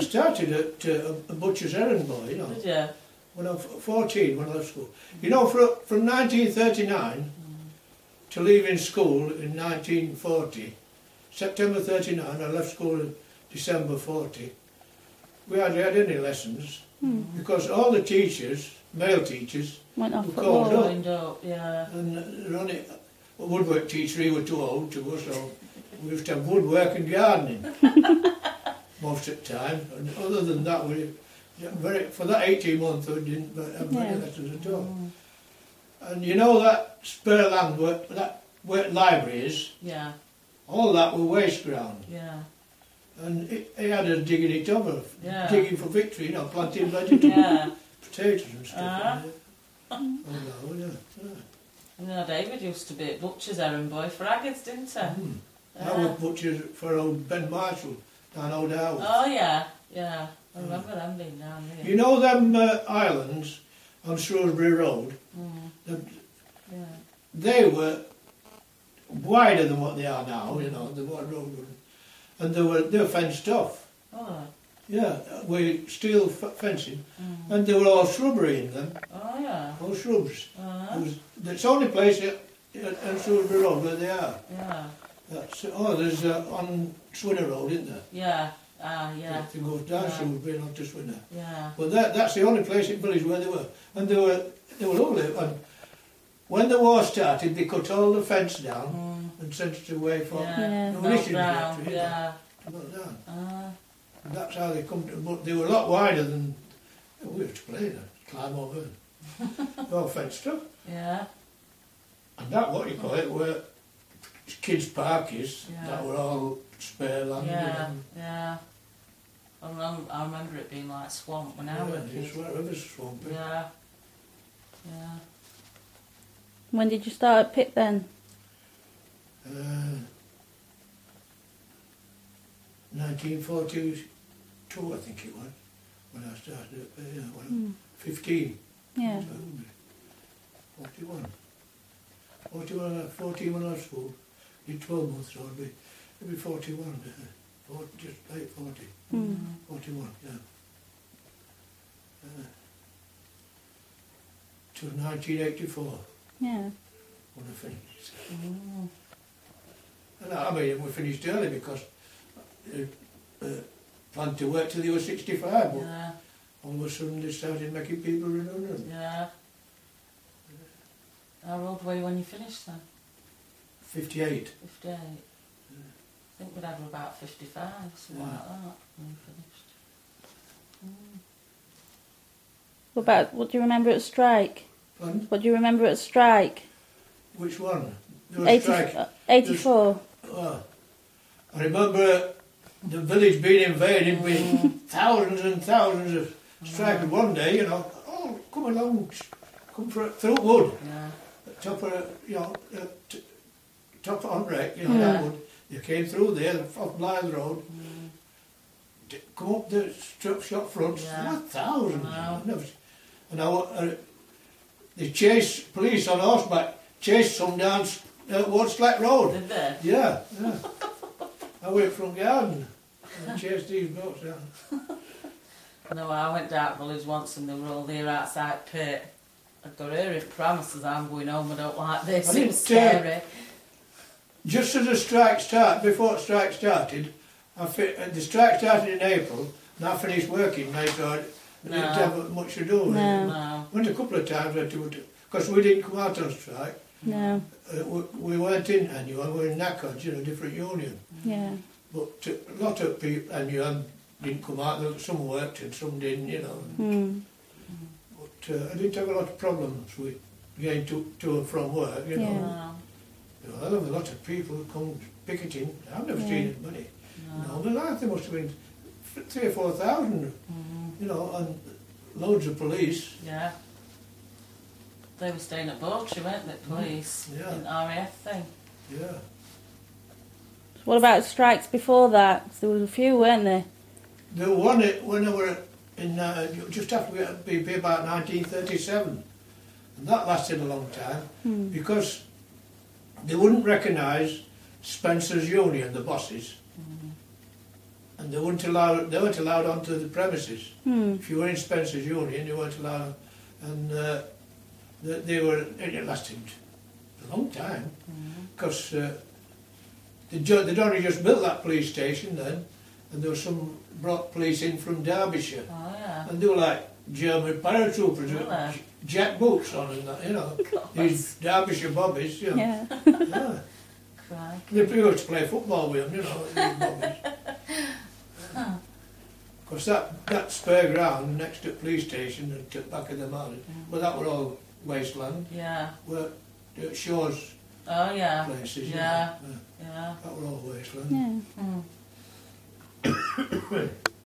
I started at uh, a butcher's errand boy, you know, Did you? when I was 14 when I left school. You know, for, from 1939 to leaving school in 1940, September 39, I left school in December 40, we hardly had any lessons because all the teachers, male teachers, Went off We at called war. up. Joined up, yeah. and uh, Ronnie, a woodwork teacher, he was too old to go, so we used to have woodwork and gardening most of the time. And other than that, we very for that 18 months, we didn't have many Yeah. lessons at all. And you know that spare land where that where library is, Yeah, all that were waste ground. yeah, And it, he had us digging it over, Yeah. digging for victory, you know, planting vegetables, yeah. potatoes and stuff. There. Oh no, yeah. yeah. And you know, David used to be at butcher's errand boy for Aggids, didn't he? Mm. I Yeah. was butcher for old Ben Marshall down Old House. Oh yeah, yeah. I remember them being down there. You know them uh, islands on Shrewsbury Road? Mm, The- yeah. They were wider than what they are now, you know, the one road. And they were, they were fenced off. Oh, Yeah, with steel f- fencing. mm. And they were all shrubbery in them, oh yeah. all shrubs. Uh, It was, it's the only place at Shrewsbury Road where they are. yeah, That's, oh, there's uh, on Swinner Road, isn't there? yeah. Ah, yeah, It goes down Yeah. Shrewsbury and on to Swinner. yeah. Well, that, that's the only place in the village where they were. And they were, they were lovely. And when the war started, they cut all the fence down Mm, and sent it away for yeah. Yeah. no mission down, factory, yeah. Not down. Ah, And that's how they come to, but they were a lot wider than, we used to play there, climb over. They're all fenced up. yeah. And that, what you call it, were kids' parkies Yeah. that were all spare land. you Yeah, know. yeah. I remember, I remember it being like swamp when I was a it's kid. wherever swampy. Yeah. Yeah. When did you start at Pitt then? Uh, 1942, I think it was, when I started, uh, yeah, when I Hmm. 15. Yeah. So, 41. 41, uh, 14 when I was school. Did 12 months, so I'd be, be 41, uh, 40, just late 40. Hmm. 41, yeah. Uh, till 1984 Yeah. when I finished. Mm. And I I mean, we finished early because uh, uh, planned to work till they were 65, but Yeah. all of a sudden they started making people redundant. Yeah. How old were you when you finished then? 58. 58. I think we'd have about 55, something Yeah. like that, when you finished. Mm. What about, what do you remember at strike? Pardon? What do you remember at strike? Which one? There was 80, strike. uh, 84. Oh, I remember the village being invaded with thousands and thousands of strikers one day, you know, oh, come along, come for, through wood. Yeah. top of, you know, uh, t- top on wreck, you know, Yeah. that wood. They came through there, off Blyth Road, Mm. come up the shop front, Yeah. there were thousands. Wow. And I, uh, they chased, police on horseback, chased some down uh, Wardslack Road. Did they? Yeah, yeah. I went from Garden and chased these boats down. No, I went down village once and they were all there outside pit. I got here if promises I'm going home, I don't like this. I It was uh, scary. Just as the strike started, before the strike started, I fi- uh, the strike started in April, and I finished working May, so I didn't have much to do. No. No. Went a couple of times I to because we didn't come out on strike. No. Uh, we, we weren't in annual, we were in NACOD, you know, different union. Yeah. But a lot of people annual didn't come out. Some worked and some didn't, you know. Hmm. But uh, I didn't have a lot of problems with getting to, to and from work, you. Yeah. No. You know, I have a lot of people who come picketing. I've never Yeah. seen it many. You know, No. my life there must have been f- three or four thousand, Mm. you know, and loads of police. Yeah. They were staying at Bawtry, weren't they, police? Yeah. In RAF thing. Yeah. So what about strikes before that? There was a few, weren't there? The one that- when I were in uh, just after we had be be about 1937, and that lasted a long time Hmm. because they wouldn't recognise Spencer's Union, the bosses, and they weren't allowed. They weren't allowed onto the premises. Hmm. If you were in Spencer's Union, you weren't allowed, and uh, they, they were. It lasted a long time because uh, they'd, ju- only just built that police station then, and there was some brought police in from Derbyshire, Oh yeah. and they were like German paratroopers with Really? j- jack boots on and that, you know. These Derbyshire bobbies, you know. Yeah. Yeah. Crikey. They used to play football with them, you know, these bobbies. Because that, that spare ground next to the police station and to the back of the mountain, well, that were all wasteland, Yeah. were uh, Shaw's Oh yeah. places, you Yeah. know. Yeah. That were all wasteland. Yeah. Hmm.